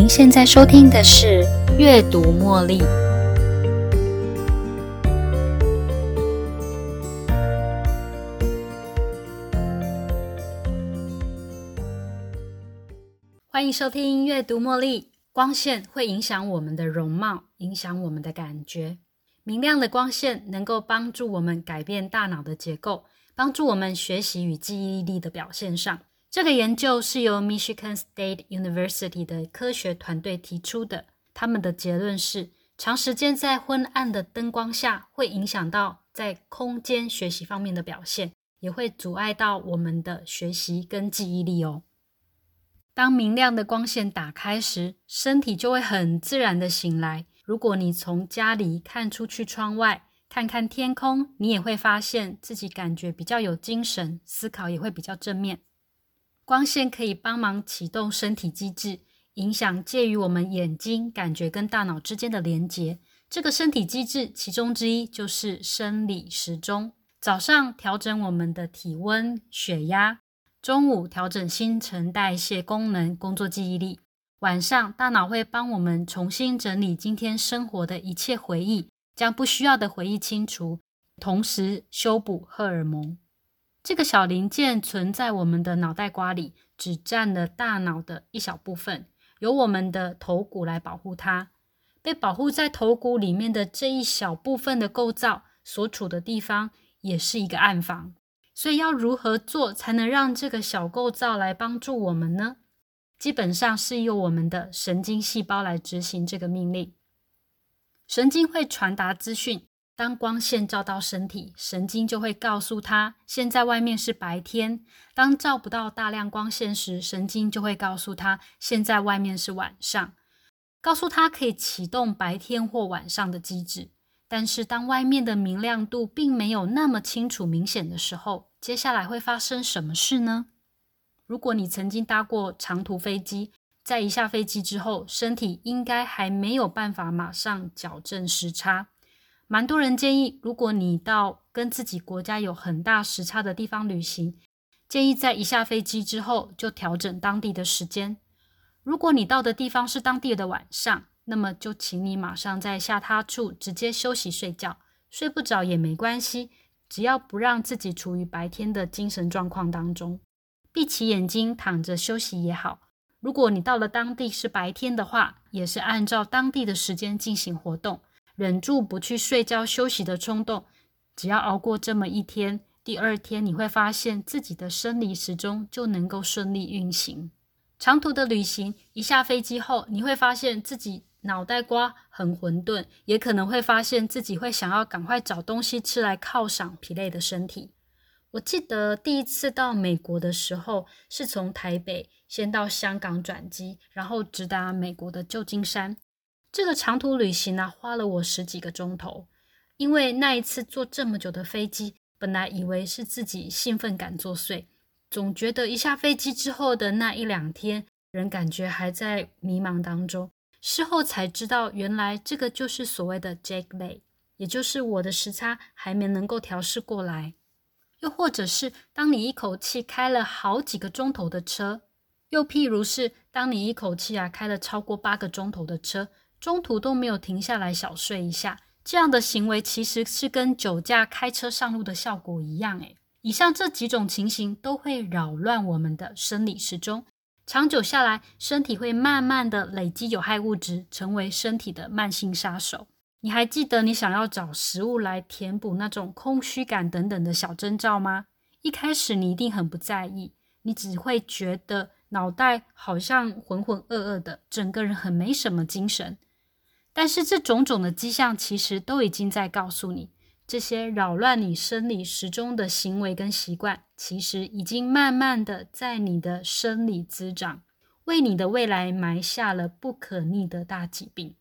您现在收听的是《阅读茉莉》。欢迎收听《阅读茉莉》。光线会影响我们的容貌，影响我们的感觉。明亮的光线能够帮助我们改变大脑的结构，帮助我们学习与记忆力的表现上。这个研究是由 Michigan State University 的科学团队提出的。他们的结论是，长时间在昏暗的灯光下会影响到在空间学习方面的表现，也会阻碍到我们的学习跟记忆力哦。当明亮的光线打开时，身体就会很自然的醒来。如果你从家里看出去窗外，看看天空，你也会发现自己感觉比较有精神，思考也会比较正面。光线可以帮忙启动身体机制，影响介于我们眼睛感觉跟大脑之间的连接。这个身体机制其中之一就是生理时钟。早上调整我们的体温、血压；中午调整新陈代谢功能、工作记忆力；晚上大脑会帮我们重新整理今天生活的一切回忆，将不需要的回忆清除，同时修补荷尔蒙。这个小零件存在我们的脑袋瓜里，只占了大脑的一小部分，由我们的头骨来保护它。被保护在头骨里面的这一小部分的构造，所处的地方也是一个暗房。所以要如何做才能让这个小构造来帮助我们呢？基本上是由我们的神经细胞来执行这个命令。神经会传达资讯。当光线照到身体，神经就会告诉他现在外面是白天。当照不到大量光线时，神经就会告诉他现在外面是晚上，告诉他可以启动白天或晚上的机制。但是当外面的明亮度并没有那么清楚明显的时候，接下来会发生什么事呢？如果你曾经搭过长途飞机，在一下飞机之后，身体应该还没有办法马上矫正时差。蛮多人建议，如果你到跟自己国家有很大时差的地方旅行，建议在一下飞机之后就调整当地的时间。如果你到的地方是当地的晚上，那么就请你马上在下榻处直接休息睡觉，睡不着也没关系，只要不让自己处于白天的精神状况当中，闭起眼睛躺着休息也好。如果你到了当地是白天的话，也是按照当地的时间进行活动。忍住不去睡觉休息的冲动，只要熬过这么一天，第二天你会发现自己的生理时钟就能够顺利运行。长途的旅行，一下飞机后，你会发现自己脑袋瓜很混沌，也可能会发现自己会想要赶快找东西吃来犒赏疲累的身体。我记得第一次到美国的时候，是从台北先到香港转机，然后直达美国的旧金山。这个长途旅行呢，花了我十几个钟头。因为那一次坐这么久的飞机，本来以为是自己兴奋感作祟，总觉得一下飞机之后的那一两天，人感觉还在迷茫当中。事后才知道，原来这个就是所谓的 jet lag，也就是我的时差还没能够调试过来。又或者是当你一口气开了好几个钟头的车，又譬如是当你一口气啊开了超过八个钟头的车。中途都没有停下来小睡一下，这样的行为其实是跟酒驾开车上路的效果一样。诶，以上这几种情形都会扰乱我们的生理时钟，长久下来，身体会慢慢的累积有害物质，成为身体的慢性杀手。你还记得你想要找食物来填补那种空虚感等等的小征兆吗？一开始你一定很不在意，你只会觉得脑袋好像浑浑噩噩的，整个人很没什么精神。但是这种种的迹象，其实都已经在告诉你，这些扰乱你生理时钟的行为跟习惯，其实已经慢慢的在你的生理滋长，为你的未来埋下了不可逆的大疾病。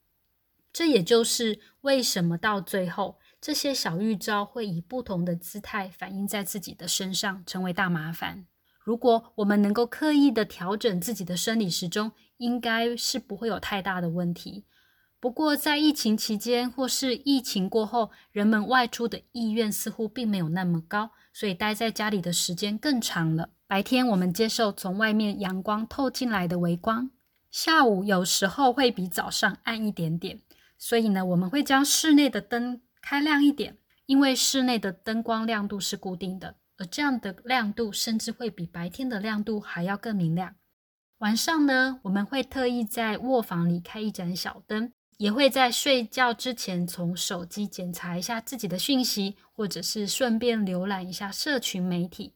这也就是为什么到最后，这些小预兆会以不同的姿态反映在自己的身上，成为大麻烦。如果我们能够刻意的调整自己的生理时钟，应该是不会有太大的问题。不过，在疫情期间或是疫情过后，人们外出的意愿似乎并没有那么高，所以待在家里的时间更长了。白天，我们接受从外面阳光透进来的微光，下午有时候会比早上暗一点点，所以呢，我们会将室内的灯开亮一点，因为室内的灯光亮度是固定的，而这样的亮度甚至会比白天的亮度还要更明亮。晚上呢，我们会特意在卧房里开一盏小灯，也会在睡觉之前从手机检查一下自己的讯息，或者是顺便浏览一下社群媒体。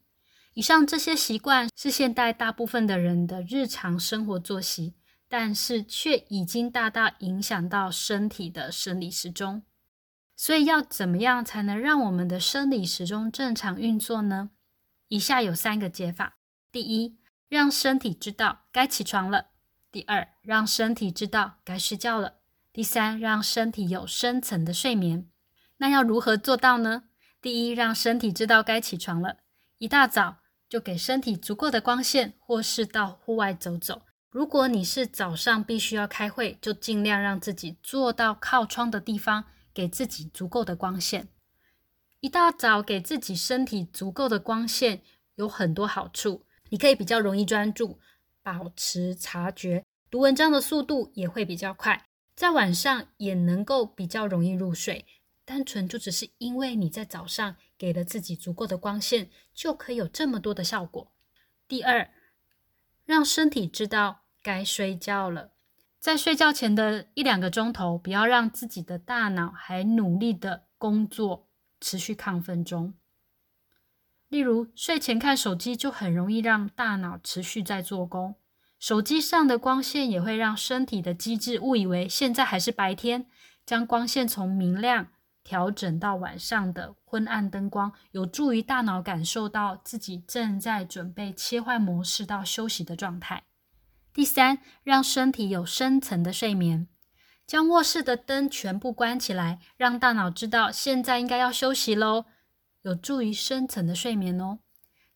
以上这些习惯是现代大部分的人的日常生活作息。但是却已经大大影响到身体的生理时钟，所以要怎么样才能让我们的生理时钟正常运作呢？以下有三个解法：第一，让身体知道该起床了；第二，让身体知道该睡觉了；第三，让身体有深层的睡眠。那要如何做到呢？第一，让身体知道该起床了，一大早就给身体足够的光线，或是到户外走走。如果你是早上必须要开会，就尽量让自己坐到靠窗的地方，给自己足够的光线。一大早给自己身体足够的光线有很多好处，你可以比较容易专注，保持察觉，读文章的速度也会比较快，在晚上也能够比较容易入睡。单纯就只是因为你在早上给了自己足够的光线，就可以有这么多的效果。第二，让身体知道。该睡觉了，在睡觉前的一两个钟头，不要让自己的大脑还努力的工作，持续亢奋中。例如，睡前看手机就很容易让大脑持续在做工，手机上的光线也会让身体的机制误以为现在还是白天，将光线从明亮调整到晚上的昏暗灯光，有助于大脑感受到自己正在准备切换模式到休息的状态。第三，让身体有深层的睡眠，将卧室的灯全部关起来，让大脑知道现在应该要休息喽，有助于深层的睡眠哦。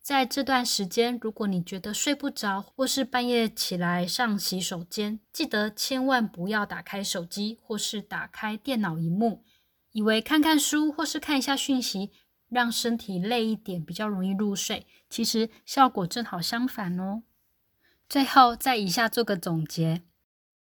在这段时间，如果你觉得睡不着，或是半夜起来上洗手间，记得千万不要打开手机或是打开电脑荧幕，以为看看书或是看一下讯息，让身体累一点比较容易入睡，其实效果正好相反哦。最后，在以下做个总结：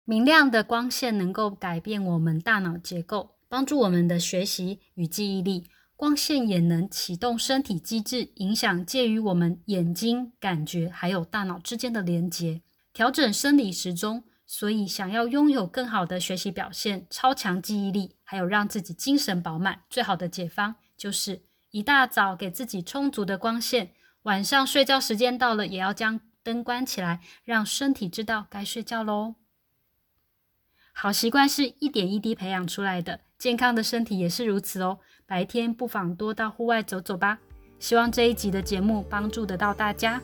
明亮的光线能够改变我们大脑结构，帮助我们的学习与记忆力。光线也能启动身体机制，影响介于我们眼睛、感觉还有大脑之间的连接，调整生理时钟。所以，想要拥有更好的学习表现、超强记忆力，还有让自己精神饱满，最好的解方就是一大早给自己充足的光线，晚上睡觉时间到了，也要将。灯关起来，让身体知道该睡觉喽。好习惯是一点一滴培养出来的，健康的身体也是如此哦。白天不妨多到户外走走吧。希望这一集的节目帮助得到大家。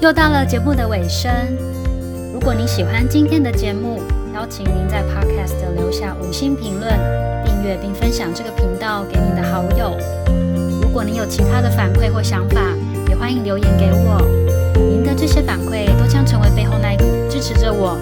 又到了节目的尾声，如果你喜欢今天的节目，邀请您在 Podcast 留下五星评论、订阅并分享这个频道给您的好友。如果您有其他的反馈或想法，也欢迎留言给我。您的这些反馈都将成为背后那一股支持着我。